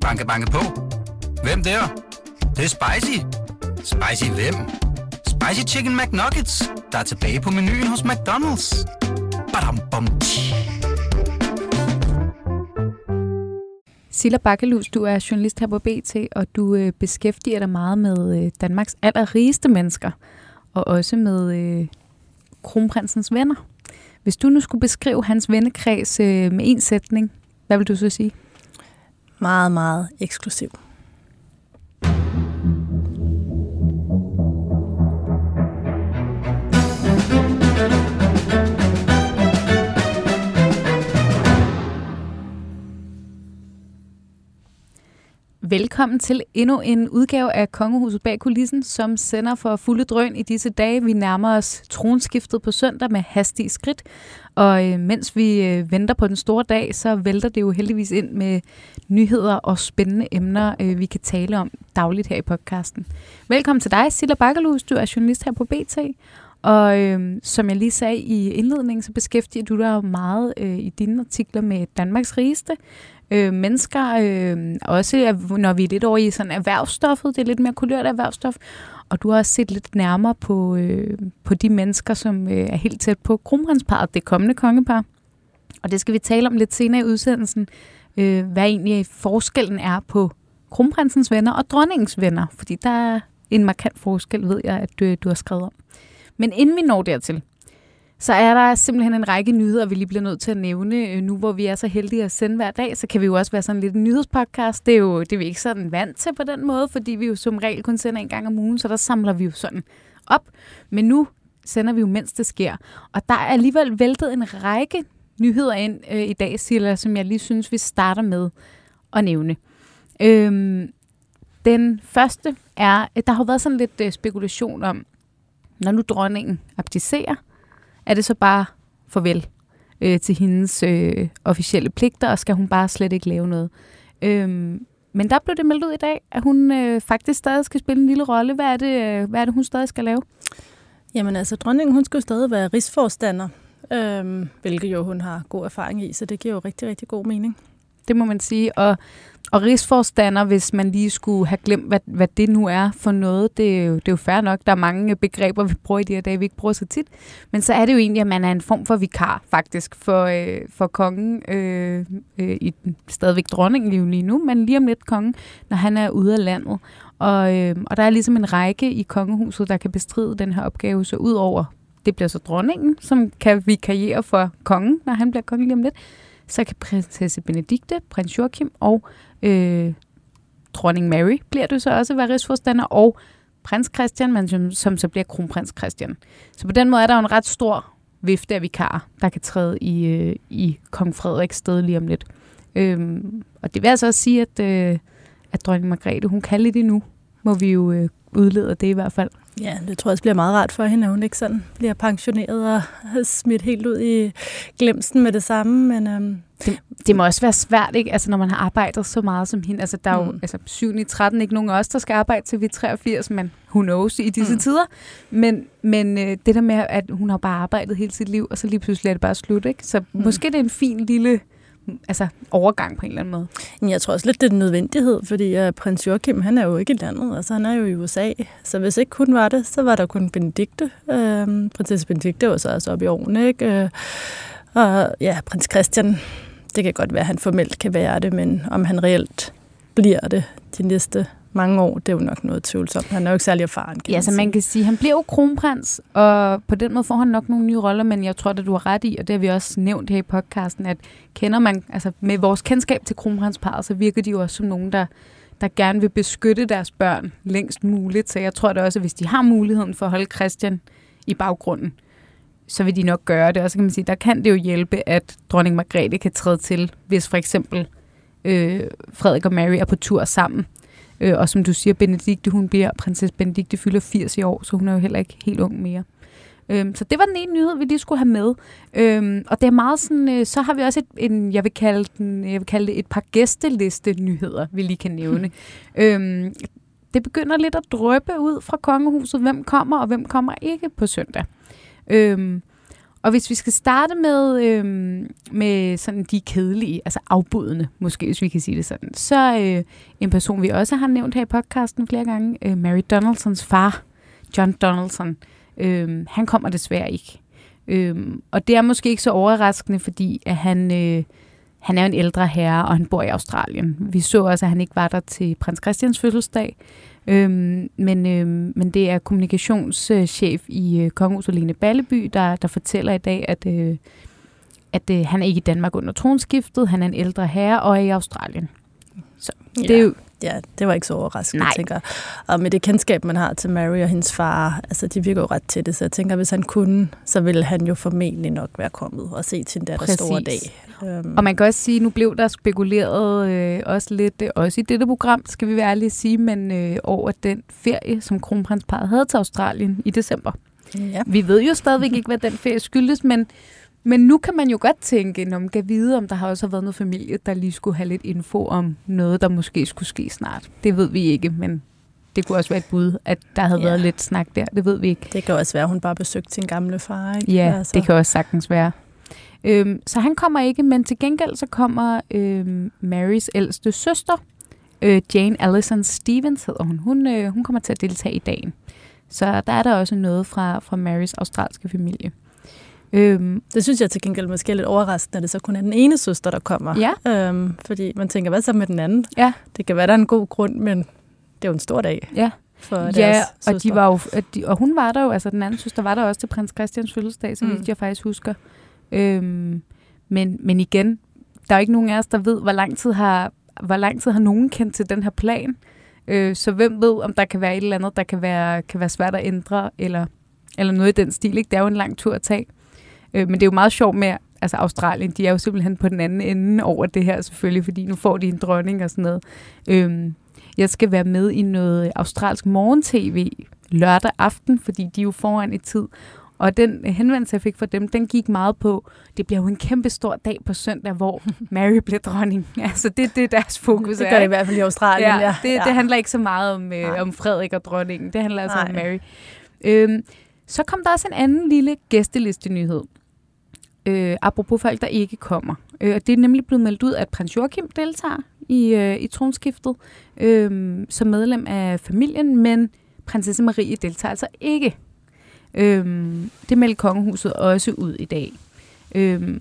Banke, banke på. Hvem der? Det, det er spicy. Spicy hvem? Spicy Chicken McNuggets, der er tilbage på menuen hos McDonald's. Badum, bom, tji. Silla Bakkelus, du er journalist her på BT, og du øh, beskæftiger dig meget med øh, Danmarks allerrigeste mennesker, og også med øh, kronprinsens venner. Hvis du nu skulle beskrive hans vennekreds øh, med en sætning, hvad vil du så sige? Meget, meget eksklusiv. Velkommen til endnu en udgave af Kongehuset bag kulissen, som sender for fulde drøn i disse dage. Vi nærmer os tronskiftet på søndag med hastige skridt, og øh, mens vi øh, venter på den store dag, så vælter det jo heldigvis ind med nyheder og spændende emner, øh, vi kan tale om dagligt her i podcasten. Velkommen til dig, Silla Bakkerlus. Du er journalist her på BT, og øh, som jeg lige sagde i indledningen, så beskæftiger du dig meget øh, i dine artikler med Danmarks rigeste øh, mennesker. Øh, også når vi er lidt over i sådan erhvervsstoffet, det er lidt mere kulørt erhvervsstof. Og du har også set lidt nærmere på, øh, på de mennesker, som øh, er helt tæt på kronprinsparet, det kommende kongepar. Og det skal vi tale om lidt senere i udsendelsen, øh, hvad egentlig forskellen er på kronprinsens venner og dronningens venner. Fordi der er en markant forskel, ved jeg, at du, du har skrevet om. Men inden vi når dertil, så er der simpelthen en række nyheder, vi lige bliver nødt til at nævne. Øh, nu hvor vi er så heldige at sende hver dag, så kan vi jo også være sådan lidt en nyhedspodcast. Det er jo det er vi ikke sådan vant til på den måde, fordi vi jo som regel kun sender en gang om ugen, så der samler vi jo sådan op. Men nu sender vi jo, mens det sker. Og der er alligevel væltet en række nyheder ind øh, i dag, Silla, som jeg lige synes, vi starter med at nævne. Øhm, den første er, at der har været sådan lidt øh, spekulation om, når nu dronningen abdicerer, er det så bare farvel øh, til hendes øh, officielle pligter, og skal hun bare slet ikke lave noget. Øhm, men der blev det meldt ud i dag, at hun øh, faktisk stadig skal spille en lille rolle. Hvad er, det, øh, hvad er det, hun stadig skal lave? Jamen altså, dronningen hun skal jo stadig være rigsforstander, øhm, hvilket jo hun har god erfaring i, så det giver jo rigtig, rigtig god mening. Det må man sige. Og og rigsforstander, hvis man lige skulle have glemt, hvad, hvad det nu er for noget, det er, jo, det er jo fair nok. Der er mange begreber, vi bruger i de her dage, vi ikke bruger så tit. Men så er det jo egentlig, at man er en form for vikar, faktisk, for, øh, for kongen, øh, øh, i stadigvæk dronningen lige, lige nu, men lige om lidt kongen, når han er ude af landet. Og, øh, og der er ligesom en række i kongehuset, der kan bestride den her opgave, så ud over det bliver så dronningen, som kan vikariere for kongen, når han bliver konge lige om lidt, så kan prinsesse Benedikte, prins Joachim og øh, dronning Mary bliver du så også være rigsforstander, og prins Christian, men som, som så bliver kronprins Christian. Så på den måde er der jo en ret stor vifte af vikarer, der kan træde i, øh, i kong Frederiks sted lige om lidt. Øhm, og det vil altså også sige, at, øh, at dronning Margrethe, hun kan lidt endnu, må vi jo øh, udlede det i hvert fald. Ja, det tror jeg også bliver meget rart for hende, at hun ikke sådan bliver pensioneret og smidt helt ud i glemsten med det samme. Men, øhm, det, det må også være svært, ikke? Altså, når man har arbejdet så meget som hende. Altså, der er jo mm. altså, 7 i 13 ikke nogen af os, der skal arbejde til vi er 83, men who knows i disse mm. tider. Men, men øh, det der med, at hun har bare arbejdet hele sit liv, og så lige pludselig er det bare slut, ikke? Så mm. måske det er en fin lille altså, overgang på en eller anden måde. Jeg tror også lidt, det er en nødvendighed, fordi uh, prins Joachim, han er jo ikke i landet, altså han er jo i USA. Så hvis ikke hun var det, så var der kun Benedikte. Uh, prinsesse Benedikte var så også oppe i årene, ikke? Uh, og ja, prins Christian, det kan godt være, at han formelt kan være det, men om han reelt bliver det de næste mange år, det er jo nok noget tvivlsomt. Han er jo ikke særlig erfaren, kan Ja, så man kan sige, han bliver jo kronprins, og på den måde får han nok nogle nye roller, men jeg tror, at du har ret i, og det har vi også nævnt her i podcasten, at kender man, altså med vores kendskab til kronprinsparet, så virker de jo også som nogen, der, der gerne vil beskytte deres børn længst muligt. Så jeg tror da også, at hvis de har muligheden for at holde Christian i baggrunden, så vil de nok gøre det. Og så kan man sige, der kan det jo hjælpe, at dronning Margrethe kan træde til, hvis for eksempel øh, Frederik og Mary er på tur sammen. Øh, og som du siger, Benedikte, hun bliver, prinsesse Benedikte fylder 80 i år, så hun er jo heller ikke helt ung mere. Øhm, så det var den ene nyhed, vi lige skulle have med. Øhm, og det er meget sådan, øh, så har vi også et, en, jeg vil kalde, den, jeg vil kalde det et par gæsteliste nyheder, vi lige kan nævne. øhm, det begynder lidt at drøbe ud fra kongehuset, hvem kommer og hvem kommer ikke på søndag. Øhm, og hvis vi skal starte med, øhm, med sådan de kedelige, altså afbudene, måske hvis vi kan sige det sådan, så øh, en person, vi også har nævnt her i podcasten flere gange, øh, Mary Donaldsons far, John Donaldson, øh, han kommer desværre ikke. Øh, og det er måske ikke så overraskende, fordi at han, øh, han er en ældre herre, og han bor i Australien. Vi så også, at han ikke var der til prins Christians fødselsdag, Øhm, men, øhm, men det er kommunikationschef i øh, Kongehuset Lene Balleby, der, der fortæller i dag, at, øh, at øh, han er ikke i Danmark under tronskiftet, han er en ældre herre og er i Australien. Så det ja. er jo Ja, det var ikke så overraskende, Nej. tænker Og med det kendskab, man har til Mary og hendes far, altså de virker jo ret til det, så jeg tænker, hvis han kunne, så ville han jo formentlig nok være kommet og se til den der store dag. Um. Og man kan også sige, nu blev der spekuleret øh, også lidt, øh, også i dette program, skal vi være ærlige at sige, men øh, over den ferie, som kronprinsparet havde til Australien i december. Ja. Vi ved jo stadigvæk ikke, hvad den ferie skyldes, men men nu kan man jo godt tænke, når man kan vide, om der har også været noget familie, der lige skulle have lidt info om noget, der måske skulle ske snart. Det ved vi ikke, men det kunne også være et bud, at der havde ja. været lidt snak der. Det ved vi ikke. Det kan også være, at hun bare besøgte sin gamle far. Ikke? Ja, altså. det kan også sagtens være. Øhm, så han kommer ikke, men til gengæld så kommer øhm, Marys ældste søster, øh, Jane Allison Stevens hedder hun. Hun, øh, hun kommer til at deltage i dagen. Så der er der også noget fra, fra Marys australske familie. Øhm, det synes jeg til gengæld måske er lidt overraskende, at det så kun er den ene søster, der kommer. Ja. Øhm, fordi man tænker, hvad så med den anden? Ja. Det kan være, der er en god grund, men det er jo en stor dag. Ja. For ja, og, de var jo, de, og hun var der jo, altså den anden søster var der også til prins Christians fødselsdag, så mm. jeg faktisk husker. Øhm, men, men igen, der er ikke nogen af os, der ved, hvor lang tid har, hvor lang tid har nogen kendt til den her plan. Øh, så hvem ved, om der kan være et eller andet, der kan være, kan være svært at ændre, eller, eller noget i den stil. Ikke? Det er jo en lang tur at tage. Øh, men det er jo meget sjovt med, altså Australien, de er jo simpelthen på den anden ende over det her selvfølgelig, fordi nu får de en dronning og sådan noget. Øh, jeg skal være med i noget australsk morgen-tv lørdag aften, fordi de er jo foran i tid. Og den henvendelse, jeg fik fra dem, den gik meget på, det bliver jo en kæmpe stor dag på søndag, hvor Mary bliver dronning. Altså det, det er deres fokus. Det gør det i hvert fald i Australien, ja. ja. Det, ja. det handler ikke så meget om, øh, om Frederik og dronningen. Det handler altså Nej. om Mary. Øhm, så kom der også en anden lille gæsteliste-nyhed øh, apropos folk, der ikke kommer. Øh, det er nemlig blevet meldt ud, at prins Joachim deltager i, øh, i tronskiftet øh, som medlem af familien, men prinsesse Marie deltager altså ikke. Øh, det meldte kongehuset også ud i dag. Øh,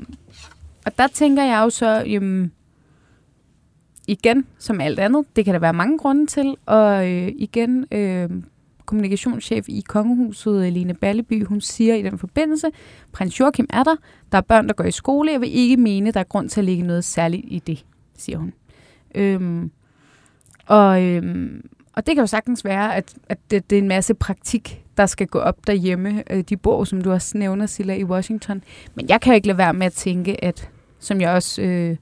og der tænker jeg jo så, jamen, igen, som alt andet, det kan der være mange grunde til, og øh, igen, øh, kommunikationschef i Kongehuset, Lene Balleby, hun siger i den forbindelse, prins Joachim er der, der er børn, der går i skole, jeg vil ikke mene, der er grund til at lægge noget særligt i det, siger hun. Øhm, og, øhm, og det kan jo sagtens være, at, at det, det er en masse praktik, der skal gå op derhjemme. Øh, de bor, som du også nævner, Silla, i Washington. Men jeg kan ikke lade være med at tænke, at, som jeg også øh,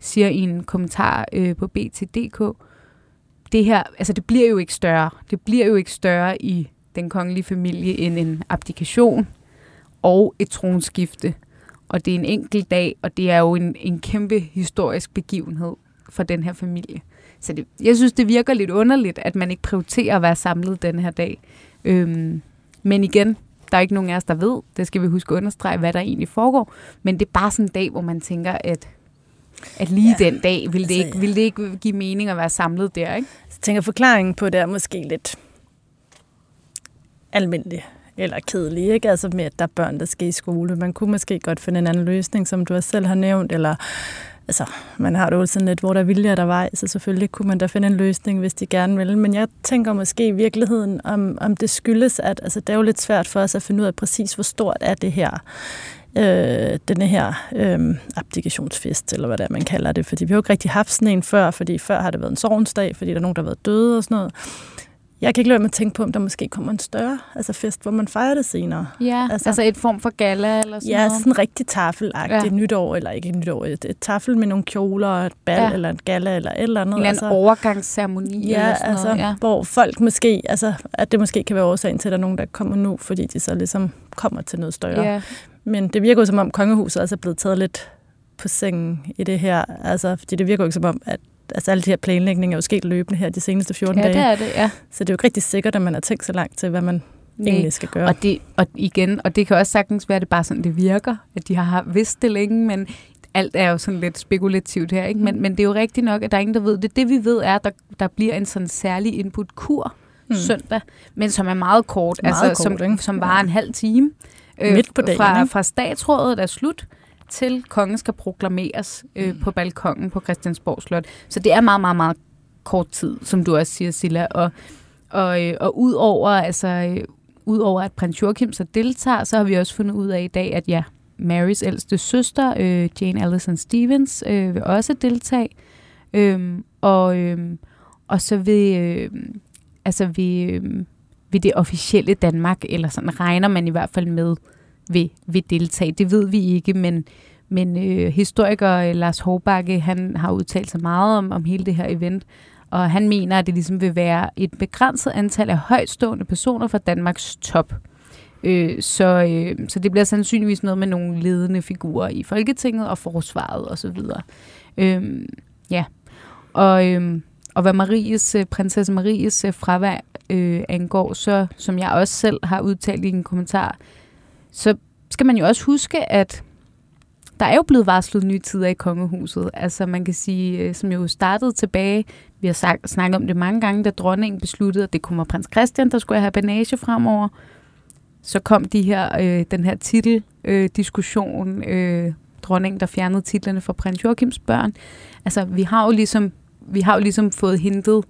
siger i en kommentar øh, på BT.dk, det her, altså det bliver jo ikke større. Det bliver jo ikke større i den kongelige familie end en abdikation og et tronskifte. Og det er en enkelt dag, og det er jo en, en kæmpe historisk begivenhed for den her familie. Så det, jeg synes, det virker lidt underligt, at man ikke prioriterer at være samlet den her dag. Øhm, men igen, der er ikke nogen af os, der ved. Det skal vi huske at understrege, hvad der egentlig foregår. Men det er bare sådan en dag, hvor man tænker, at at lige ja. den dag ville det, altså, ikke, ville det ikke give mening at være samlet der, ikke? Så jeg tænker, forklaringen på det er måske lidt almindelig eller kedelig, ikke? Altså med, at der er børn, der skal i skole. Man kunne måske godt finde en anden løsning, som du også selv har nævnt, eller altså, man har det jo sådan lidt, hvor der er vilje, der vej, så selvfølgelig kunne man da finde en løsning, hvis de gerne vil. Men jeg tænker måske i virkeligheden, om, om det skyldes, at altså, det er jo lidt svært for os at finde ud af præcis, hvor stort er det her øh, denne her øh, abdikationsfest, eller hvad det er, man kalder det. Fordi vi har jo ikke rigtig haft sådan en før, fordi før har det været en sovnsdag, fordi der er nogen, der har været døde og sådan noget. Jeg kan ikke lade med at tænke på, om der måske kommer en større altså fest, hvor man fejrer det senere. Ja, altså, altså et form for gala eller sådan ja, noget? Ja, sådan rigtig tafelagtigt ja. nytår, eller ikke nytår, et, et tafel med nogle kjoler, og et bal, ja. eller en gala, eller et eller andet. En altså, overgangsceremoni ja, eller sådan altså, noget. Ja, hvor folk måske, altså, at det måske kan være årsagen til, at der er nogen, der kommer nu, fordi de så ligesom kommer til noget større. Ja. Men det virker jo som om kongehuset også er blevet taget lidt på sengen i det her. Altså, fordi det virker jo ikke som om, at altså, alle de her planlægninger er jo sket løbende her de seneste 14 ja, dage. det er det, ja. Så det er jo ikke rigtig sikkert, at man har tænkt så langt til, hvad man egentlig skal gøre. Og, det, og igen, og det kan også sagtens være, at det bare sådan, det virker, at de har vidst det længe, men alt er jo sådan lidt spekulativt her, ikke? Men, men det er jo rigtigt nok, at der er ingen, der ved det. Det vi ved er, at der, der bliver en sådan særlig input-kur hmm. søndag, men som er meget kort, meget altså kort, som, ikke? som var en halv time. Øh, Midt på dagen, fra, ikke? fra statsrådet er slut til kongen skal proklameres øh, på balkongen på Christiansborg Slot. Så det er meget, meget, meget kort tid, som du også siger, Silla. Og, og, øh, og udover, altså, øh, udover at prins Joachim så deltager, så har vi også fundet ud af i dag, at ja, Marys ældste søster, øh, Jane Allison Stevens, øh, vil også deltage. Øhm, og, øhm, og så vil, øh, altså vil, øh, ved det officielle Danmark, eller sådan regner man i hvert fald med, ved, ved deltage. Det ved vi ikke, men, men øh, historiker Lars Hårbakke, han har udtalt sig meget om, om hele det her event, og han mener, at det ligesom vil være et begrænset antal af højtstående personer fra Danmarks top. Øh, så, øh, så det bliver sandsynligvis noget med nogle ledende figurer i Folketinget og forsvaret osv. Øh, ja, og, øh, og hvad Maries, øh, prinsesse Maries øh, fravær øh, angår, så som jeg også selv har udtalt i en kommentar, så skal man jo også huske, at der er jo blevet varslet nye tider i kongehuset. Altså man kan sige, øh, som jo startede tilbage, vi har sagt, snakket om det mange gange, da dronningen besluttede, at det kunne være prins Christian, der skulle have banage fremover. Så kom de her, øh, den her titeldiskussion, øh, øh, dronningen, der fjernede titlerne for prins Joachims børn. Altså vi har jo ligesom, vi har jo ligesom fået hintet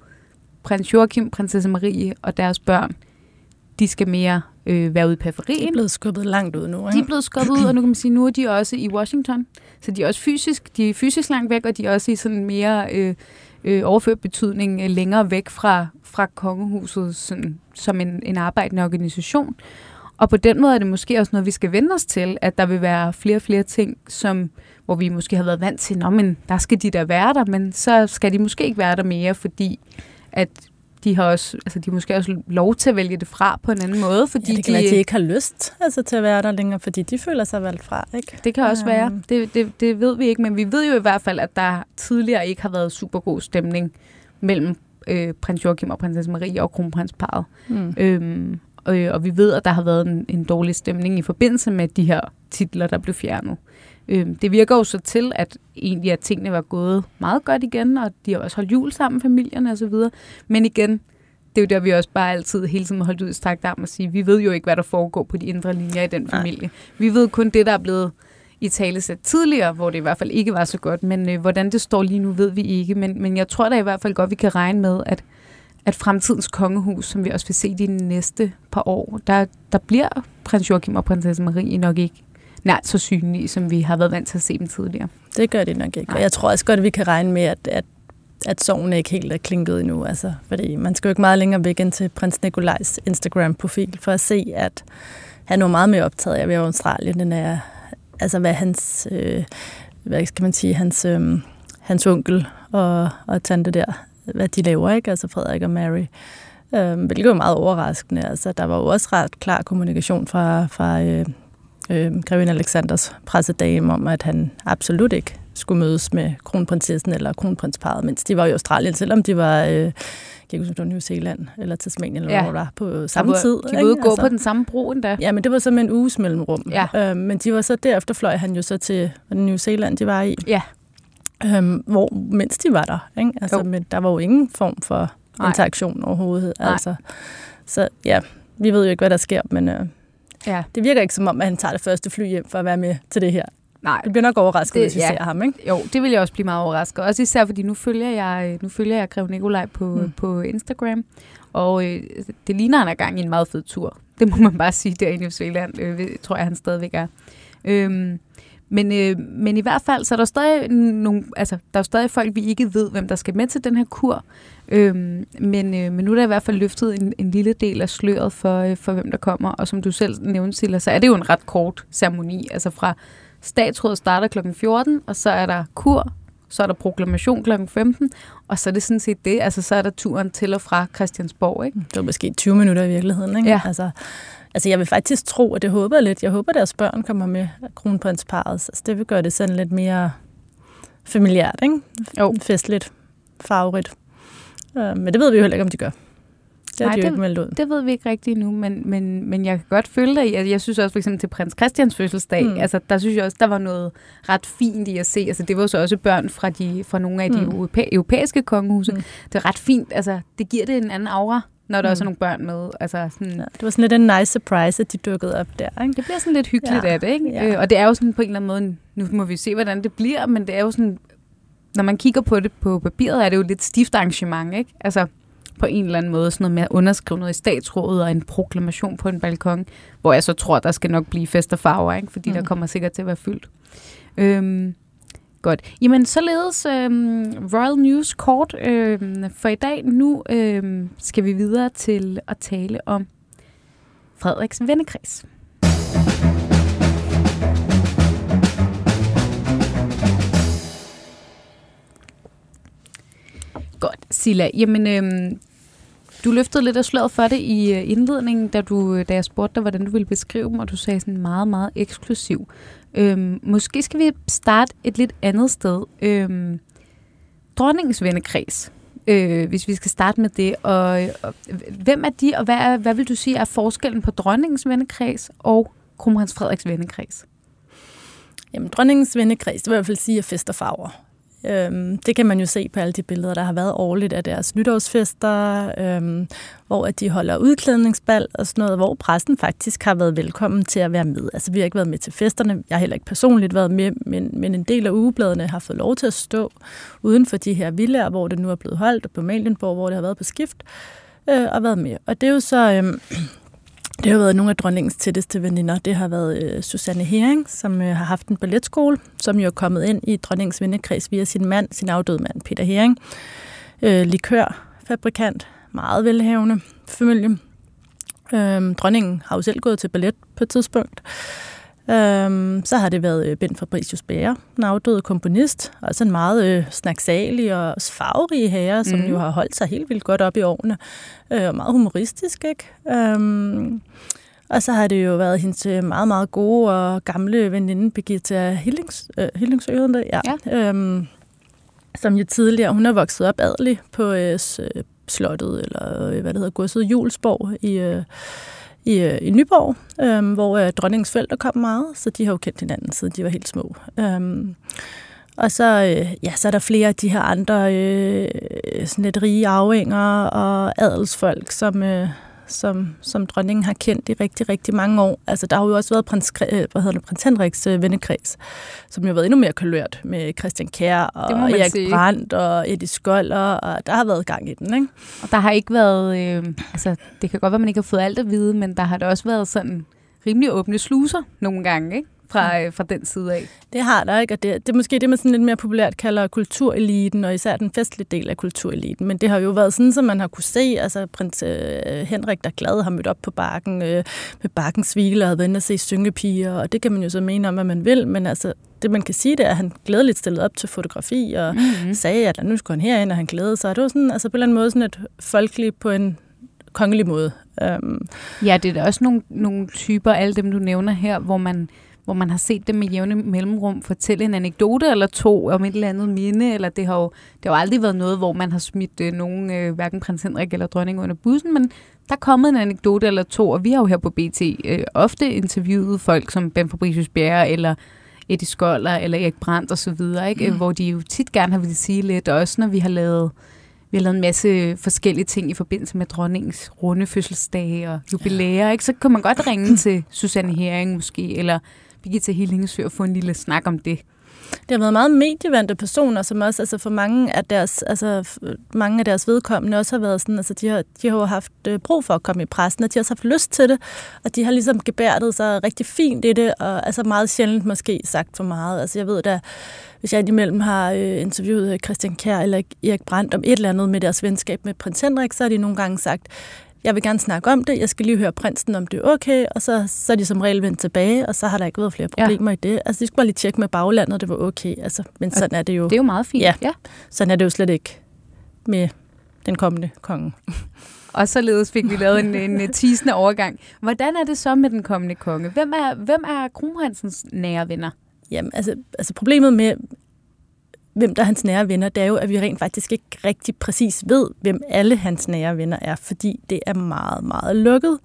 prins Joachim, prinsesse Marie og deres børn, de skal mere øh, være ude i periferien. De er blevet skubbet langt ud nu, ikke? De er blevet skubbet ud, og nu kan man sige, nu er de også i Washington. Så de er også fysisk, de er fysisk langt væk, og de er også i sådan mere øh, øh, overført betydning øh, længere væk fra, fra kongehuset sådan, som en, en arbejdende organisation. Og på den måde er det måske også noget, vi skal vende os til, at der vil være flere og flere ting, som, hvor vi måske har været vant til, Nå, men der skal de der være der, men så skal de måske ikke være der mere, fordi at de har også, altså de har måske også lov til at vælge det fra på en anden måde, fordi ja, det kan de, være, de ikke har lyst altså, til at være der længere, fordi de føler sig valgt fra, ikke? Det kan også Um. være. Det, det, det ved vi ikke, men vi ved jo i hvert fald, at der tidligere ikke har været super god stemning mellem øh, prins Joachim og prinsesse Marie og kronprinsparet. Mm. Øhm, og, og vi ved, at der har været en, en dårlig stemning i forbindelse med de her titler, der blev fjernet. Øhm, det virker jo så til, at egentlig at tingene var gået meget godt igen, og de har også holdt jul sammen, familierne osv. Men igen, det er jo der, vi også bare altid hele tiden har holdt ud i strakt arm og sige, vi ved jo ikke, hvad der foregår på de indre linjer i den familie. Nej. Vi ved kun det, der er blevet i tale sat tidligere, hvor det i hvert fald ikke var så godt, men øh, hvordan det står lige nu, ved vi ikke. Men, men jeg tror da i hvert fald godt, vi kan regne med, at, at fremtidens kongehus, som vi også vil se de næste par år, der, der bliver prins Joachim og prinsesse Marie nok ikke nær så synlige, som vi har været vant til at se dem tidligere. Det gør det nok ikke. Og jeg tror også godt, at vi kan regne med, at, at, at sorgen ikke helt er klinket endnu. Altså, fordi man skal jo ikke meget længere væk ind til prins Nikolajs Instagram-profil for at se, at han er meget mere optaget af at være i Australien, end er, altså hvad hans, øh, hvad skal man sige, hans, øh, hans onkel og, og tante der, hvad de laver, ikke? Altså Frederik og Mary. Øh, hvilket var meget overraskende. Altså, der var jo også ret klar kommunikation fra, fra øh, øh, Grevin Alexanders pressedame om, at han absolut ikke skulle mødes med kronprinsessen eller kronprinsparet, mens de var i Australien, selvom de var... Øh, jeg kan huske, New Zealand eller Tasmanien, eller ja. hvor der på samme var, tid. De var ude gå altså. på den samme bro endda. Ja, men det var så med en uges mellemrum. Ja. Øh, men de var så derefter fløj han jo så til New Zealand, de var i. Ja. Øhm, hvor, mens de var der. Ikke? Altså, men der var jo ingen form for Nej. interaktion overhovedet. Nej. Altså. Så ja, vi ved jo ikke, hvad der sker, men øh, ja. det virker ikke som om, at han tager det første fly hjem for at være med til det her. Nej. Det bliver nok overrasket, Det- hvis vi ja. ser ham, ikke? Jo, det vil jeg også blive meget overrasket. Også især, fordi nu følger jeg, nu følger jeg Grev Nikolaj på, Mm. på Instagram, og øh, det ligner, han er gang i en meget fed tur. Det må man bare sige derinde i New Zealand, øh, tror jeg, han stadigvæk er. Øhm, men, øh, men i hvert fald, så er der stadig nogle, altså, der er stadig folk, vi ikke ved, hvem der skal med til den her kur. Øhm, men, øh, men nu er der i hvert fald løftet en, en lille del af sløret for, øh, for, hvem der kommer. Og som du selv nævnte, Silla, så er det jo en ret kort ceremoni. Altså fra statsrådet starter kl. 14, og så er der kur, så er der proklamation kl. 15, og så er det sådan set det. Altså så er der turen til og fra Christiansborg, ikke? Det var måske 20 minutter i virkeligheden, ikke? Ja. Altså, altså, jeg vil faktisk tro, at det håber jeg lidt. Jeg håber, at deres børn kommer med kronprinsparet. Altså, det vil gøre det sådan lidt mere familiært, ikke? Jo. Festligt, farverigt. Øh, men det ved vi jo heller ikke, om de gør. Det Nej, de jo det- ikke meldt ud. Det ved vi ikke rigtigt nu, men, men, men jeg kan godt følge dig. Altså, jeg synes også for eksempel til prins Christians fødselsdag, Mm. altså der synes jeg også, der var noget ret fint i at se. Altså det var så også børn fra, de, fra nogle af de Mm. europæ- europæiske kongehuse. Mm. Det er ret fint, altså det giver det en anden aura, når der Mm. mm. også er nogle børn med. Altså sådan, Ja, det var sådan lidt en nice surprise, at de dukkede op der. Ikke? Det bliver sådan lidt hyggeligt Ja, af det, ikke? ja. Øh, og det er jo sådan på en eller anden måde, nu må vi se, hvordan det bliver, men det er jo sådan, når man kigger på det på papiret, er det jo lidt stift arrangement, ikke? Altså på en eller anden måde, sådan noget med at underskrive noget i statsrådet og en proklamation på en balkon, hvor jeg så tror, der skal nok blive fest og farver, ikke? Fordi mm. der Mm. kommer sikkert til at være fyldt. Øhm, godt. Jamen, således øh, Royal News kort øh, for i dag. Nu øh, skal vi videre til at tale om Frederiks vennekreds. Godt, Silla. Jamen, øh, du løftede lidt af sløret for det i øh, indledningen, da, du, øh, da jeg spurgte dig, hvordan du ville beskrive dem, og du sagde sådan meget, meget eksklusiv. Øhm, måske skal vi starte et lidt andet sted. Øhm, dronningens vennekreds, øh, hvis vi skal starte med det. Og, og hvem er de, og hvad, er, hvad vil du sige er forskellen på dronningens vennekreds og kronprins Frederiks vennekreds? Jamen, dronningens vennekreds, det vil jeg i hvert fald sige, er fest og farver. Øhm, det kan man jo se på alle de billeder, der har været årligt af deres nytårsfester, øhm, hvor at de holder udklædningsbal og sådan noget, hvor præsten faktisk har været velkommen til at være med. Altså, vi har ikke været med til festerne, jeg har heller ikke personligt været med, men, men en del af ugebladene har fået lov til at stå uden for de her villaer, hvor det nu er blevet holdt, og på Malienborg, hvor det har været på skift, øh, og været med. Og det er jo så... Øhm, det har været nogle af dronningens tætteste veninder. Det har været øh, Susanne Hering, som øh, har haft en balletskole, som jo er kommet ind i dronningens vennekreds via sin mand, sin afdøde mand, Peter Hering. Øh, likørfabrikant, meget velhavende familie. Øh, dronningen har jo selv gået til ballet på et tidspunkt. Øhm, så har det været øh, Bent Fabricius Bære, den afdøde komponist, også en meget øh, snaksalig og farverig herre, som Mhm. jo har holdt sig helt vildt godt op i årene. Øh, og meget humoristisk, ikke? Øhm, og så har det jo været hendes øh, meget, meget gode og gamle veninde, Birgitta Hillings, øh, Hillingsø, det? Ja. Øhm, som jo tidligere, hun er vokset op adelig på øh, øh, slottet, eller øh, hvad det hedder, godset Julesborg i, øh, i, øh, i Nyborg, øhm, hvor øh, dronningens forældre kom meget, så de har jo kendt hinanden, siden de var helt små. Øhm, og så, øh, ja, så er der flere af de her andre øh, sådan lidt rige arvinger og adelsfolk, som, øh, som, som dronningen har kendt i rigtig, rigtig mange år. Altså, der har jo også været prins, øh, hvad hedder det, prins Henriks øh, vennekreds, som jo har været endnu mere kulørt med Christian Kjær Det må og Erik sige. Brandt og Eddie Skoller, og der har været gang i den, ikke? Og der har ikke været, øh, altså det kan godt være, man ikke har fået alt at vide, men der har da også været sådan rimelig åbne sluser nogle gange, ikke? Fra, øh, fra den side af. Det har der, ikke? Og det, det er måske det, man sådan lidt mere populært kalder kultureliten, og især den festlige del af kultureliten. Men det har jo været sådan, som man har kunne se, altså prins øh, Henrik, der glad har mødt op på bakken øh, med bakkens hvile og havde været inde og se syngepiger, og det kan man jo så mene om, hvad man vil, men altså, det man kan sige, det er, at han glædeligt stillede op til fotografi, og Mm-hmm. mm. sagde, at nu skulle han herind, og han glædede sig. Det var sådan, altså på en eller anden måde sådan et folkeligt på en kongelig måde. Um, Ja, det er da også nogle, nogle typer, alle dem du nævner her, hvor man, hvor man har set dem med jævne mellemrum fortælle en anekdote eller to om et eller andet minde, eller det har jo, det har jo aldrig været noget, hvor man har smidt øh, nogen, øh, hverken prins Henrik eller dronning under bussen, men der er kommet en anekdote eller to, og vi har jo her på BT øh, ofte interviewet folk som Ben Fabricius Bjerre eller Eddie Skoller eller Erik Brandt og så videre, ikke? Mm. hvor de jo tit gerne har ville sige lidt, og også når vi har lavet vi har lavet en masse forskellige ting i forbindelse med dronningens runde fødselsdage og jubilæer, ikke? så kan man godt ringe til Susanne Hering måske, eller Birgitta Hillingsø og få en lille snak om det. Det har været meget medievandte personer, som også altså for mange af deres, altså mange af deres vedkommende også har været sådan, altså de har, de har jo haft øh, brug for at komme i pressen, og de har også haft lyst til det, og de har ligesom gebærdet sig rigtig fint i det, og altså meget sjældent måske sagt for meget. Altså jeg ved da, hvis jeg indimellem har øh, interviewet Christian Kær eller Erik Brandt om et eller andet med deres venskab med prins Henrik, så har de nogle gange sagt, jeg vil gerne snakke om det, jeg skal lige høre prinsen, om det er okay, og så, så er de som regel vendt tilbage, og så har der ikke været flere problemer ja. i det. Altså, de skulle bare lige tjekke med baglandet, det var okay. Altså, men sådan er det jo. Det er jo meget fint. Ja. ja. Sådan er det jo slet ikke med den kommende konge. Og således fik vi lavet en, en teasende overgang. Hvordan er det så med den kommende konge? Hvem er, hvem er kronprinsens nære venner? Jamen, altså, altså problemet med hvem der er hans nære venner, det er jo, at vi rent faktisk ikke rigtig præcis ved, hvem alle hans nære venner er, fordi det er meget, meget lukket.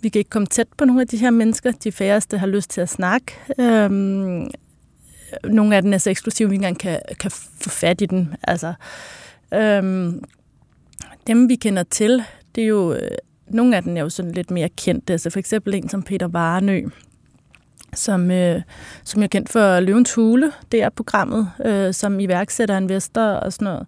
Vi kan ikke komme tæt på nogle af de her mennesker. De færreste har lyst til at snakke. Øhm, nogle af dem er så eksklusive, at vi ikke engang kan, kan få fat i dem. Altså, øhm, dem, vi kender til, det er jo... Øh, nogle af dem er jo sådan lidt mere kendte. Altså for eksempel en som Peter Varenø, som, øh, som jeg kendt for Løvens Hule. Det er programmet, øh, som iværksætter investor og sådan noget.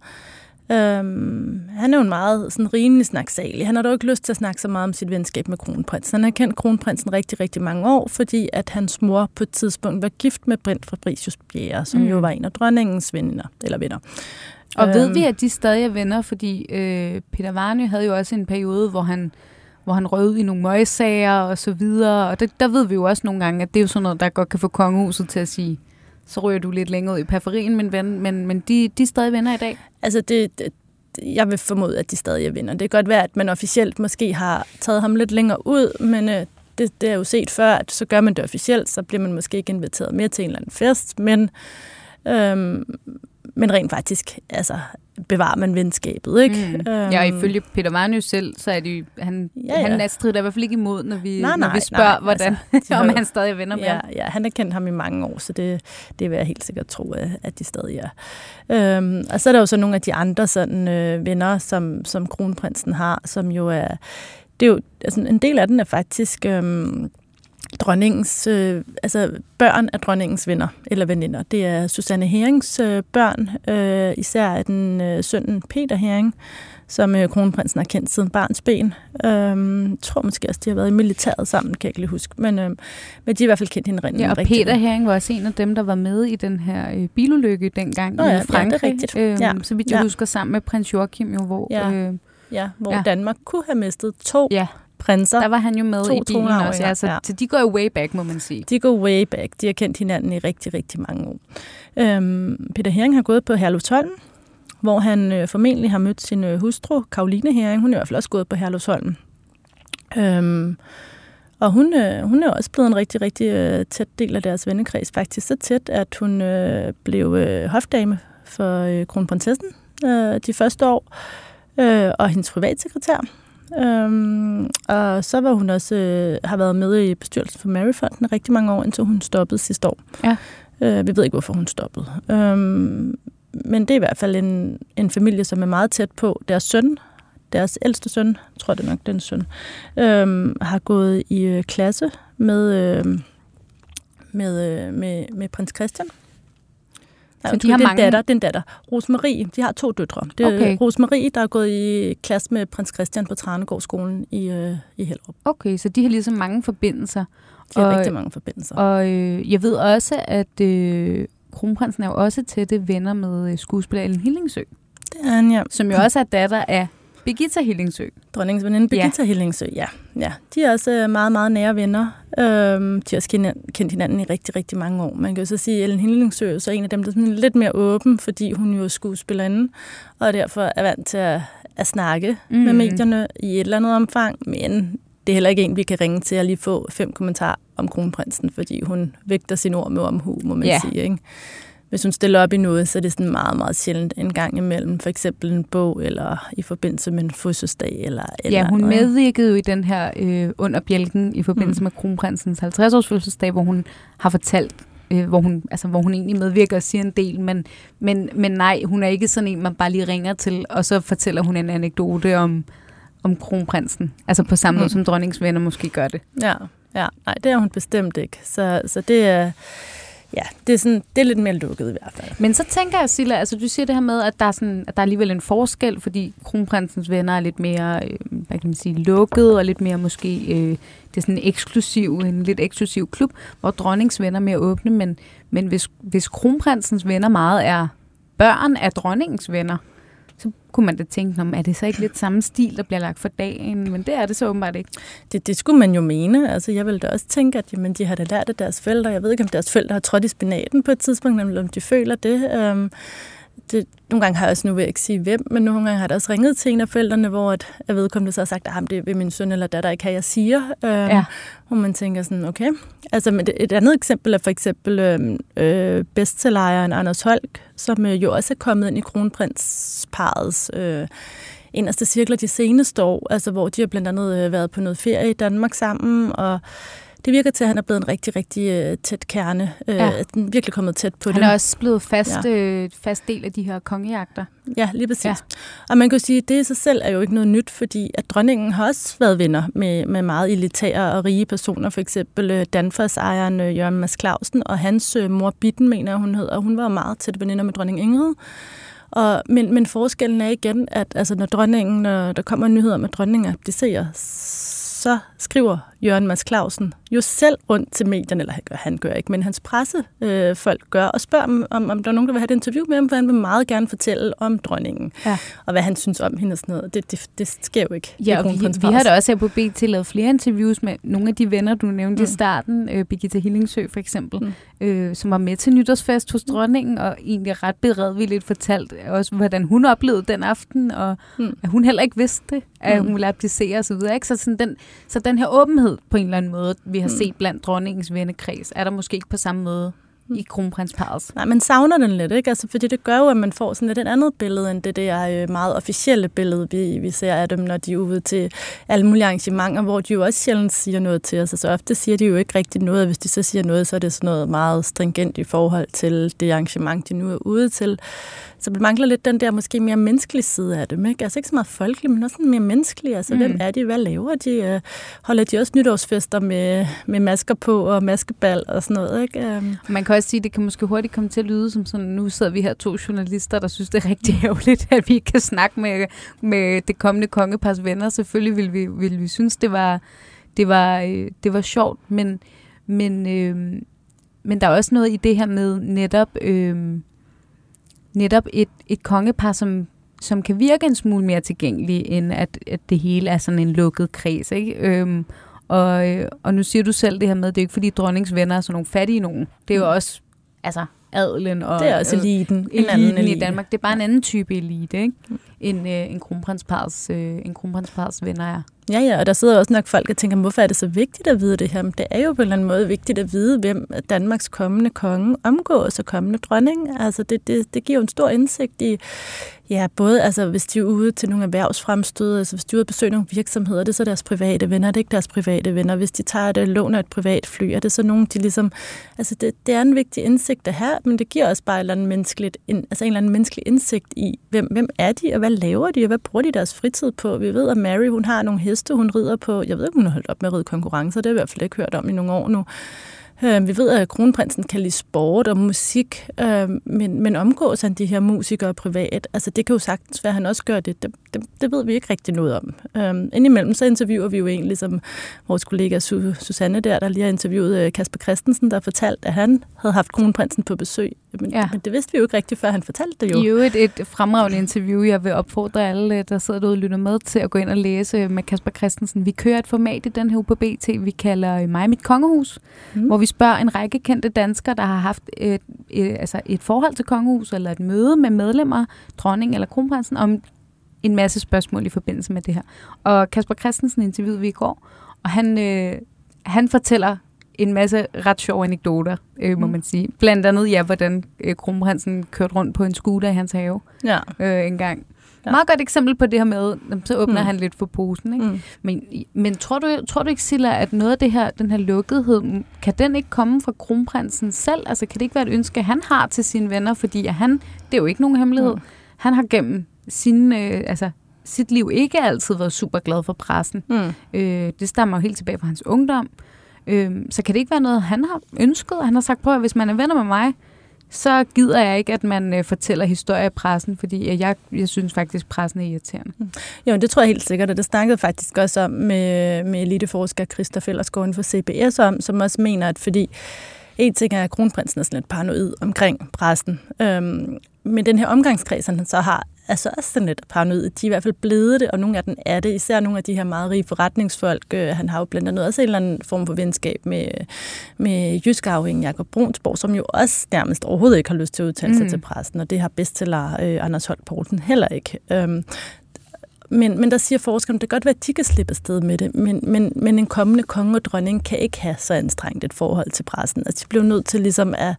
Øhm, han er jo en meget sådan, rimelig snaksalig. Han har dog ikke lyst til at snakke så meget om sit venskab med kronprinsen. Han har kendt kronprinsen rigtig, rigtig mange år, fordi at hans mor på et tidspunkt var gift med Brint Fabricius Bjerre, som mm. jo var en af dronningens venner, eller venner. Og ved vi, øhm. at de stadig er venner? Fordi øh, Peter Varnø havde jo også en periode, hvor han hvor han røvede i nogle møgssager og så videre. Og det, der ved vi jo også nogle gange, at det er jo sådan noget, der godt kan få kongehuset til at sige, så ryger du lidt længere ud i periferien, min ven, men, men de, de er stadig venner i dag. Altså, det, det, jeg vil formode, at de stadig er venner. Det kan godt være, at man officielt måske har taget ham lidt længere ud, men øh, det, det er jo set før, at så gør man det officielt, så bliver man måske ikke inviteret mere til en eller anden fest, men, øhm, men rent faktisk, altså, bevarer man venskabet, ikke? Mm. Øhm. Ja, og ifølge Peter Varnø selv, så er det han, ja, ja. han strider i hvert fald ikke imod, når vi, nej, nej, når vi spørger, nej, hvordan, altså, om han stadig er venner med ja, ham. Ja, han har kendt ham i mange år, så det, det vil jeg helt sikkert tro, at de stadig er. Øhm, og så er der jo så nogle af de andre sådan, øh, venner, som, som kronprinsen har, som jo er... Det er jo, altså, en del af den er faktisk... Øh, dronningens, øh, altså børn af dronningens venner eller veninder. Det er Susanne Herings øh, børn, øh, især af den øh, sønnen Peter Hering, som øh, kronprinsen har kendt siden barns ben. Øh, jeg tror måske også, de har været i militæret sammen, kan jeg ikke lige huske. Men, øh, men de har i hvert fald kendt hende rigtig Ja, og Peter Hering var også en af dem, der var med i den her øh, bilulykke dengang Nå, ja, i Frankrig. Ja, det er rigtigt. Øh, ja. Så vidt jeg ja. husker sammen med prins Joachim, jo, hvor... Ja. Øh, Ja, hvor ja. Danmark kunne have mistet to ja prinser. Der var han jo med to i bilen også, ja, så, ja. så de går jo way back, må man sige. De går way back. De har kendt hinanden i rigtig, rigtig mange år. Øhm, Peter Hering har gået på Herlufsholm, hvor han øh, formentlig har mødt sin øh, hustru, Karoline Hering. Hun er i hvert fald også gået på Herlufsholm. Øhm, og hun, øh, hun er også blevet en rigtig, rigtig øh, tæt del af deres vennekreds. Faktisk så tæt, at hun øh, blev øh, hofdame for øh, kronprinsessen øh, de første år, øh, og hendes privatsekretær. Øhm, og så var hun også øh, har været med i bestyrelsen for Maryfonden rigtig mange år, indtil hun stoppede sidste år. Ja. Øh, vi ved ikke, hvorfor hun stoppede. Øhm, men det er i hvert fald en, en familie, som er meget tæt på. Deres søn, deres ældste søn, jeg tror det nok den søn, øhm, har gået i øh, klasse med, øh, med, øh, med, med prins Christian. Nej, så de har er mange... datter, det er en datter. Rosemarie, de har to døtre. Det er okay. Rosemarie, der er gået i klasse med prins Christian på Tranegårdsskolen i, øh, i Hellerup. Okay, så de har ligesom mange forbindelser. De har og, rigtig mange forbindelser. Og øh, jeg ved også, at øh, kronprinsen er jo også tætte venner med øh, skuespiller Ellen Hillingsø. Det er han, ja. Som jo også er datter af Birgitta Hillingsø. Dronningens veninde Birgitta ja. Hillingsø, ja. ja. De er også øh, meget, meget nære venner. Øhm, de har også kendt hinanden i rigtig, rigtig mange år. Man kan jo så sige, at Ellen Hillingsø er så en af dem, der er lidt mere åben, fordi hun jo er skuespillerinde, og derfor er vant til at, at snakke mm. med medierne i et eller andet omfang, men det er heller ikke en, vi kan ringe til at lige få fem kommentarer om kronprinsen, fordi hun vægter sin ord med omhu, må man ja. sige. Ikke? Hvis hun stiller op i noget, så er det sådan meget, meget sjældent en gang imellem. For eksempel en bog, eller i forbindelse med en fødselsdag. Eller, eller ja, hun noget. medvirkede jo i den her øh, under bjælken i forbindelse mm. med kronprinsens 50-års fødselsdag, hvor hun har fortalt, øh, hvor, hun, altså, hvor hun egentlig medvirker og siger en del, men, men, men nej, hun er ikke sådan en, man bare lige ringer til, og så fortæller hun en anekdote om, om kronprinsen. Altså på samme mm. måde, som dronningsvenner måske gør det. Ja, ja, nej, det er hun bestemt ikke. Så, så det er ja, det er, sådan, det er lidt mere lukket i hvert fald. Men så tænker jeg, Silla, altså du siger det her med, at der er, sådan, at der er alligevel en forskel, fordi kronprinsens venner er lidt mere, øh, hvad kan man sige, lukket, og lidt mere måske, øh, det er sådan en eksklusiv, en lidt eksklusiv klub, hvor dronningens venner er mere åbne, men, men hvis, hvis kronprinsens venner meget er børn af dronningens venner, så kunne man da tænke, om er det så ikke lidt samme stil, der bliver lagt for dagen? Men det er det så åbenbart ikke. Det, det skulle man jo mene. Altså, jeg ville da også tænke, at jamen, de har da lært af deres forældre. Jeg ved ikke, om deres forældre har trådt i spinaten på et tidspunkt, eller om de føler det. Øhm, det, nogle gange har jeg også, nu vil jeg ikke sige hvem, men nogle gange har der også ringet til en af forældrene, hvor at, jeg vedkommende så har sagt, at det vil min søn eller datter ikke have, jeg siger. Øh, ja. Hvor man tænker sådan, okay. Altså men et andet eksempel er for eksempel øhm, øh, bestsellejeren Anders Holk, som øh, jo også er kommet ind i kronprinsparets øh, inderste cirkler de seneste år, altså hvor de har blandt andet øh, været på noget ferie i Danmark sammen, og det virker til, at han er blevet en rigtig, rigtig uh, tæt kerne. Uh, ja. Den virkelig kommet tæt på det. Han er også blevet fast, ja. øh, fast del af de her kongejagter. Ja, lige præcis. Ja. Og man kan sige, at det i sig selv er jo ikke noget nyt, fordi at dronningen har også været venner med, med meget elitære og rige personer. For eksempel uh, Danfoss-ejeren uh, Jørgen Mads Clausen og hans uh, mor Bitten, mener hun hedder. Hun var meget tæt veninder med dronning Ingrid. Og, men, men forskellen er igen, at altså, når dronningen, når der kommer nyheder med dronningen abdicerer, så skriver Jørgen Mads Clausen jo selv rundt til medierne, eller han gør, han gør ikke, men hans pressefolk øh, gør, og spørger, om, om, om der er nogen, der vil have et interview med ham, for han vil meget gerne fortælle om dronningen, ja. og hvad han synes om hende og sådan noget. Det, det, det sker jo ikke. Ja, og vi, vi har da også her på BT lavet flere interviews med nogle af de venner, du nævnte mm. i starten, øh, Birgitte Hillingsø for eksempel, mm. øh, som var med til nytårsfest hos dronningen, og egentlig ret beredvilligt fortalt også, hvordan hun oplevede den aften, og mm. at hun heller ikke vidste det, at mm. hun ville abdicere osv. Så, så, sådan den, så den her åbenhed på en eller anden måde, vi har mm. set blandt dronningens vennekreds, er der måske ikke på samme måde i kronprinsparets. Nej, man savner den lidt, ikke? Altså, fordi det gør jo, at man får sådan lidt et andet billede, end det der øh, meget officielle billede, vi, vi ser af dem, når de er ude til alle mulige arrangementer, hvor de jo også sjældent siger noget til os. Altså, ofte siger de jo ikke rigtig noget, og hvis de så siger noget, så er det sådan noget meget stringent i forhold til det arrangement, de nu er ude til. Så det mangler lidt den der måske mere menneskelige side af dem. Ikke? Altså ikke så meget folkelig, men også mere menneskelig. Altså mm. hvem er de? Hvad laver de? Øh, holder de også nytårsfester med, med masker på og maskebal og sådan noget? Ikke? Um. Man kan også sige, at det kan måske hurtigt komme til at lyde som sådan, nu sidder vi her to journalister, der synes, det er rigtig ærgerligt, at vi ikke kan snakke med, med det kommende kongepars venner. Selvfølgelig vil vi, vil vi synes, det var, det var, øh, det var sjovt, men, men, øh, men der er også noget i det her med netop... Øh, netop et, et kongepar, som, som kan virke en smule mere tilgængelig, end at, at det hele er sådan en lukket kreds. Ikke? Øhm, og, og nu siger du selv det her med, det er ikke fordi dronningens venner er sådan nogle fattige nogen. Det er jo mm. også altså, adelen og det er også eliten, øh, eliten en elite. i Danmark. Det er bare en anden type elite, ikke? End øh, en kronprinsparets øh, en kronprinspars venner er. Ja, ja, og der sidder også nok folk og tænker, hvorfor er det så vigtigt at vide det her? Men det er jo på en eller anden måde vigtigt at vide, hvem Danmarks kommende konge omgås og kommende dronning. Altså det, det, det giver jo en stor indsigt i, ja, både altså, hvis de er ude til nogle erhvervsfremstød, altså hvis de er ude og besøge nogle virksomheder, det er så deres private venner, det er ikke deres private venner. Hvis de tager et lån af et privat fly, er det så nogen, de ligesom, altså det, det er en vigtig indsigt at have, men det giver også bare en eller anden, menneskeligt, altså en eller anden menneskelig indsigt i, hvem, hvem er de, og hvad laver de, og hvad bruger de deres fritid på? Vi ved, at Mary, hun har nogle heste, hun rider på. Jeg ved ikke, hun har holdt op med at ride konkurrencer. Det har jeg i hvert fald ikke hørt om i nogle år nu. Øh, vi ved, at kronprinsen kan lide sport og musik, øh, men, men omgås han de her musikere privat? Altså, det kan jo sagtens være, at han også gør det. Det, det, det ved vi ikke rigtig noget om. Øh, indimellem så interviewer vi jo egentlig som vores kollega Susanne der, der lige har interviewet Kasper Christensen, der fortalte, at han havde haft kronprinsen på besøg men, ja. men det vidste vi jo ikke rigtigt, før han fortalte det jo. Jo, et, et fremragende interview. Jeg vil opfordre alle, der sidder derude og lytter med, til at gå ind og læse med Kasper Christensen. Vi kører et format i den her på BT, vi kalder Mig mit kongehus, mm. hvor vi spørger en række kendte danskere, der har haft et, et, altså et forhold til kongehus, eller et møde med medlemmer, dronning eller kronprinsen, om en masse spørgsmål i forbindelse med det her. Og Kasper Christensen interviewede vi i går, og han, øh, han fortæller en masse ret sjove anekdoter, øh, må mm. man sige. Blandt andet, ja, hvordan øh, Kronprinsen kørte rundt på en scooter i hans have ja. øh, en gang. Ja. Meget godt eksempel på det her med, så åbner mm. han lidt for posen. Ikke? Mm. Men, men tror, du, tror du ikke, Silla, at noget af det her, den her lukkethed, kan den ikke komme fra kronprinsen selv? Altså kan det ikke være et ønske, han har til sine venner? Fordi at han, det er jo ikke nogen hemmelighed, mm. han har gennem sin, øh, altså, sit liv ikke altid været super glad for pressen. Mm. Øh, det stammer jo helt tilbage fra hans ungdom. Øhm, så kan det ikke være noget, han har ønsket? Han har sagt på, at hvis man er venner med mig, så gider jeg ikke, at man øh, fortæller historier i pressen, fordi øh, jeg, jeg synes faktisk, pressen er irriterende. Mm. Jo, det tror jeg helt sikkert, og det snakkede faktisk også om med, med eliteforsker Christa Fellersgaard for CBS om, som også mener, at fordi en ting er, at kronprinsen er sådan lidt paranoid omkring pressen, øhm, men den her omgangskreds, han så har, er så også sådan lidt paranoid. De er i hvert fald blevet det, og nogle af dem er det. Især nogle af de her meget rige forretningsfolk. Øh, han har jo blandt andet også en eller anden form for venskab med, med jysk afhængig Jakob Brunsborg, som jo også nærmest overhovedet ikke har lyst til at udtale sig mm. til pressen, og det har bestseller øh, Anders Holt Poulsen heller ikke. Øhm, men, men der siger forskerne, det kan godt være, at de kan slippe afsted med det, men, men, men en kommende konge og dronning kan ikke have så anstrengt et forhold til pressen. Altså, de bliver nødt til ligesom at...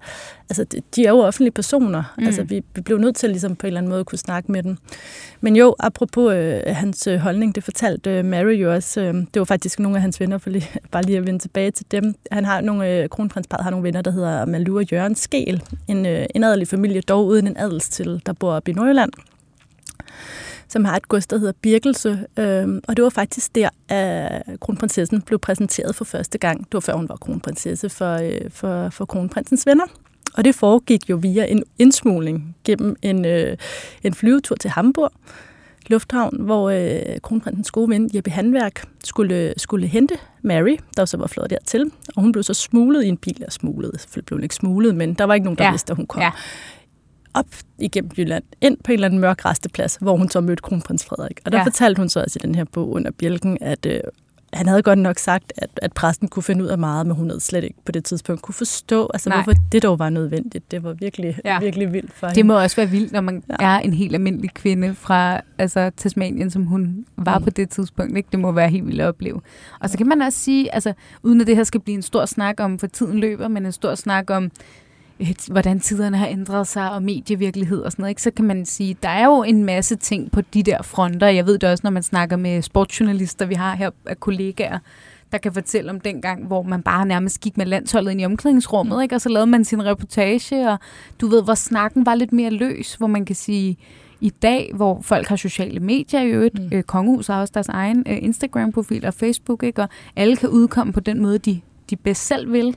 Altså, de er jo offentlige personer. Mm. Altså, vi, vi bliver nødt til ligesom på en eller anden måde at kunne snakke med dem. Men jo, apropos øh, hans øh, holdning, det fortalte øh, Mary jo også. Øh, det var faktisk nogle af hans venner, for lige, bare lige at vende tilbage til dem. Han har nogle... Øh, kronprinsparet har nogle venner, der hedder og Jørgen Skel. En, øh, en adelig familie, dog uden en adelstil, der bor oppe i Nordjylland som har et gods, der hedder Birkelse. Øhm, og det var faktisk der, at kronprinsessen blev præsenteret for første gang. Det var før hun var kronprinsesse for, øh, for, for kronprinsens venner. Og det foregik jo via en indsmugling gennem en, øh, en flyvetur til Hamburg Lufthavn, hvor øh, kronprinsens gode ven Jeppe Handværk skulle, skulle hente Mary, der så var flået dertil. Og hun blev så smuglet i en bil, og smuglet, selvfølgelig blev hun ikke smuglet, men der var ikke nogen, der ja. vidste, at hun kom. Ja op igennem Jylland, ind på en eller anden mørk resteplads, hvor hun så mødte kronprins Frederik. Og der ja. fortalte hun så også i den her bog under bjælken, at øh, han havde godt nok sagt, at, at præsten kunne finde ud af meget, men hun havde slet ikke på det tidspunkt kunne forstå, altså Nej. hvorfor det dog var nødvendigt. Det var virkelig, ja. virkelig vildt for Det hende. må også være vildt, når man ja. er en helt almindelig kvinde fra altså, Tasmanien, som hun var mm. på det tidspunkt. Ikke? Det må være helt vildt at opleve. Og så kan man også sige, altså, uden at det her skal blive en stor snak om, for tiden løber, men en stor snak om, hvordan tiderne har ændret sig, og medievirkelighed og sådan noget, ikke? så kan man sige, der er jo en masse ting på de der fronter. Jeg ved det også, når man snakker med sportsjournalister, vi har her af kollegaer, der kan fortælle om den gang, hvor man bare nærmest gik med landsholdet ind i omklædningsrummet, mm. ikke? og så lavede man sin reportage, og du ved, hvor snakken var lidt mere løs, hvor man kan sige, i dag, hvor folk har sociale medier i øvrigt, mm. øh, Kongehus har også deres egen øh, Instagram-profil og Facebook, ikke? og alle kan udkomme på den måde, de, de bedst selv vil.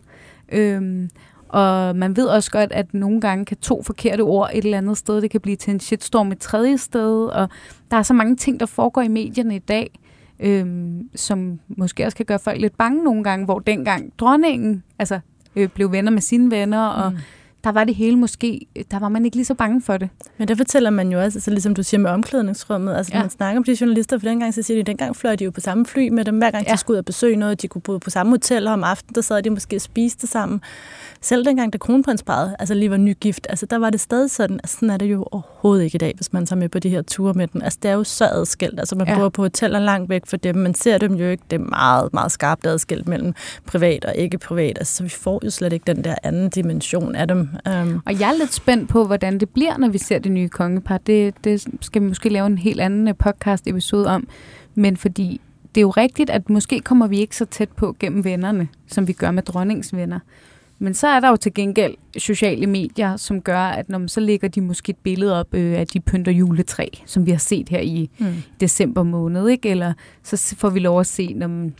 Øhm, og man ved også godt, at nogle gange kan to forkerte ord et eller andet sted, det kan blive til en shitstorm et tredje sted, og der er så mange ting, der foregår i medierne i dag, øhm, som måske også kan gøre folk lidt bange nogle gange, hvor dengang dronningen altså, øh, blev venner med sine venner, og mm der var det hele måske, der var man ikke lige så bange for det. Men der fortæller man jo også, altså ligesom du siger med omklædningsrummet, altså ja. når man snakker om de journalister for dengang, så siger de, at dengang fløj de jo på samme fly med dem, hver gang ja. de skulle ud og besøge noget, de kunne bo på samme hotel, og om aftenen, der sad de måske og spiste sammen. Selv dengang, da kronprinsparet altså lige var nygift, altså der var det stadig sådan, altså sådan er det jo overhovedet ikke i dag, hvis man tager med på de her ture med dem. Altså det er jo så adskilt, altså man ja. bor på hoteller langt væk fra dem, man ser dem jo ikke, det er meget, meget skarpt adskilt mellem privat og ikke privat, altså så vi får jo slet ikke den der anden dimension af dem. Um. Og jeg er lidt spændt på, hvordan det bliver, når vi ser det nye kongepar. Det, det skal vi måske lave en helt anden øh, podcast-episode om, men fordi det er jo rigtigt, at måske kommer vi ikke så tæt på gennem vennerne, som vi gør med dronningsvenner. Men så er der jo til gengæld sociale medier, som gør, at når man så lægger de måske et billede op øh, af de pynter juletræ, som vi har set her i mm. december måned, ikke? Eller så får vi lov at se, når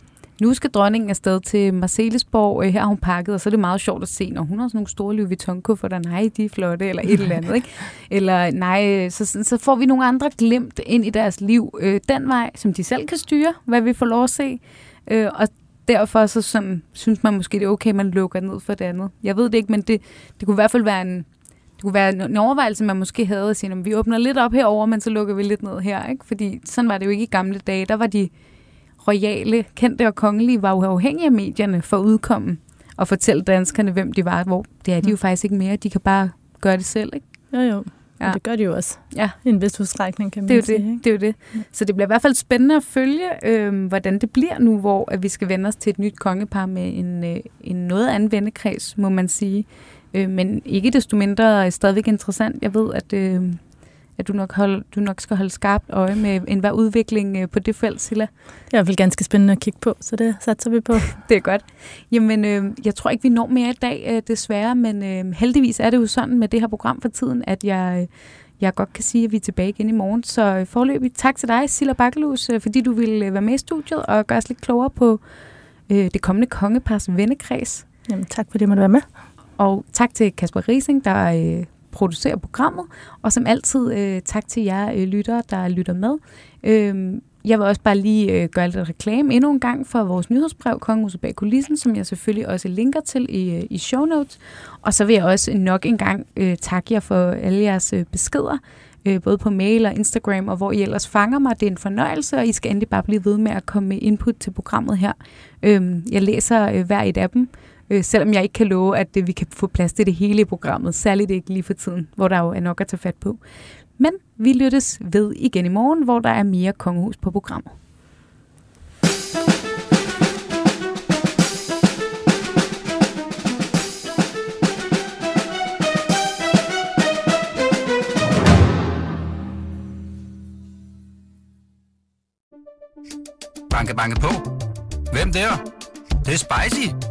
nu skal dronningen afsted til Marcelesborg, øh, her har hun pakket, og så er det meget sjovt at se, når hun har sådan nogle store Louis Vuitton-kufferter, nej, de er flotte, eller et eller andet, ikke? Eller nej, så, så får vi nogle andre glemt ind i deres liv øh, den vej, som de selv kan styre, hvad vi får lov at se. Øh, og derfor så sådan, synes man måske, det er okay, man lukker ned for det andet. Jeg ved det ikke, men det, det kunne i hvert fald være en, det kunne være en overvejelse, man måske havde at sige, at vi åbner lidt op herover, men så lukker vi lidt ned her. Ikke? Fordi sådan var det jo ikke i gamle dage. Der var de royale, kendte og kongelige, var jo afhængige af medierne for at udkomme og fortælle danskerne, hvem de var. Hvor det er de jo mm. faktisk ikke mere. De kan bare gøre det selv. Ikke? Jo, jo. Ja. Og det gør de jo også. Ja. I en vis udstrækning, kan man det er sige. Det. det er jo det. Så det bliver i hvert fald spændende at følge, øh, hvordan det bliver nu, hvor at vi skal vende os til et nyt kongepar med en, øh, en noget anden vennekreds, må man sige. Øh, men ikke desto mindre er stadigvæk interessant. Jeg ved, at, øh, at du, nok hold, du nok skal holde skarpt øje med enhver udvikling øh, på det felt, Silla. Det er i hvert fald ganske spændende at kigge på, så det satser vi på. det er godt. Jamen, øh, jeg tror ikke, vi når mere i dag, øh, desværre, men øh, heldigvis er det jo sådan med det her program for tiden, at jeg... Øh, jeg godt kan sige, at vi er tilbage igen i morgen. Så øh, forløbig tak til dig, Silla Bakkelus, fordi du ville være med i studiet og gøre os lidt klogere på øh, det kommende kongepars vennekreds. Jamen, tak fordi du måtte være med. Og tak til Kasper Rising, der øh, producerer programmet. Og som altid, øh, tak til jer øh, lyttere, der lytter med. Øh, jeg vil også bare lige øh, gøre lidt reklame endnu en gang for vores nyhedsbrev, Kongehuset bag kulissen, som jeg selvfølgelig også linker til i, øh, i show notes. Og så vil jeg også nok en gang øh, takke jer for alle jeres øh, beskeder. øh, både på mail og Instagram, og hvor I ellers fanger mig. Det er en fornøjelse, og I skal endelig bare blive ved med at komme med input til programmet her. Øh, jeg læser øh, hver et af dem, øh, selvom jeg ikke kan love, at det, vi kan få plads til det hele i programmet, særligt ikke lige for tiden, hvor der jo er nok at tage fat på. Men vi lyttes ved igen i morgen, hvor der er mere kongehus på programmet. Banke, banke på. Hvem der? Det, det er spicy.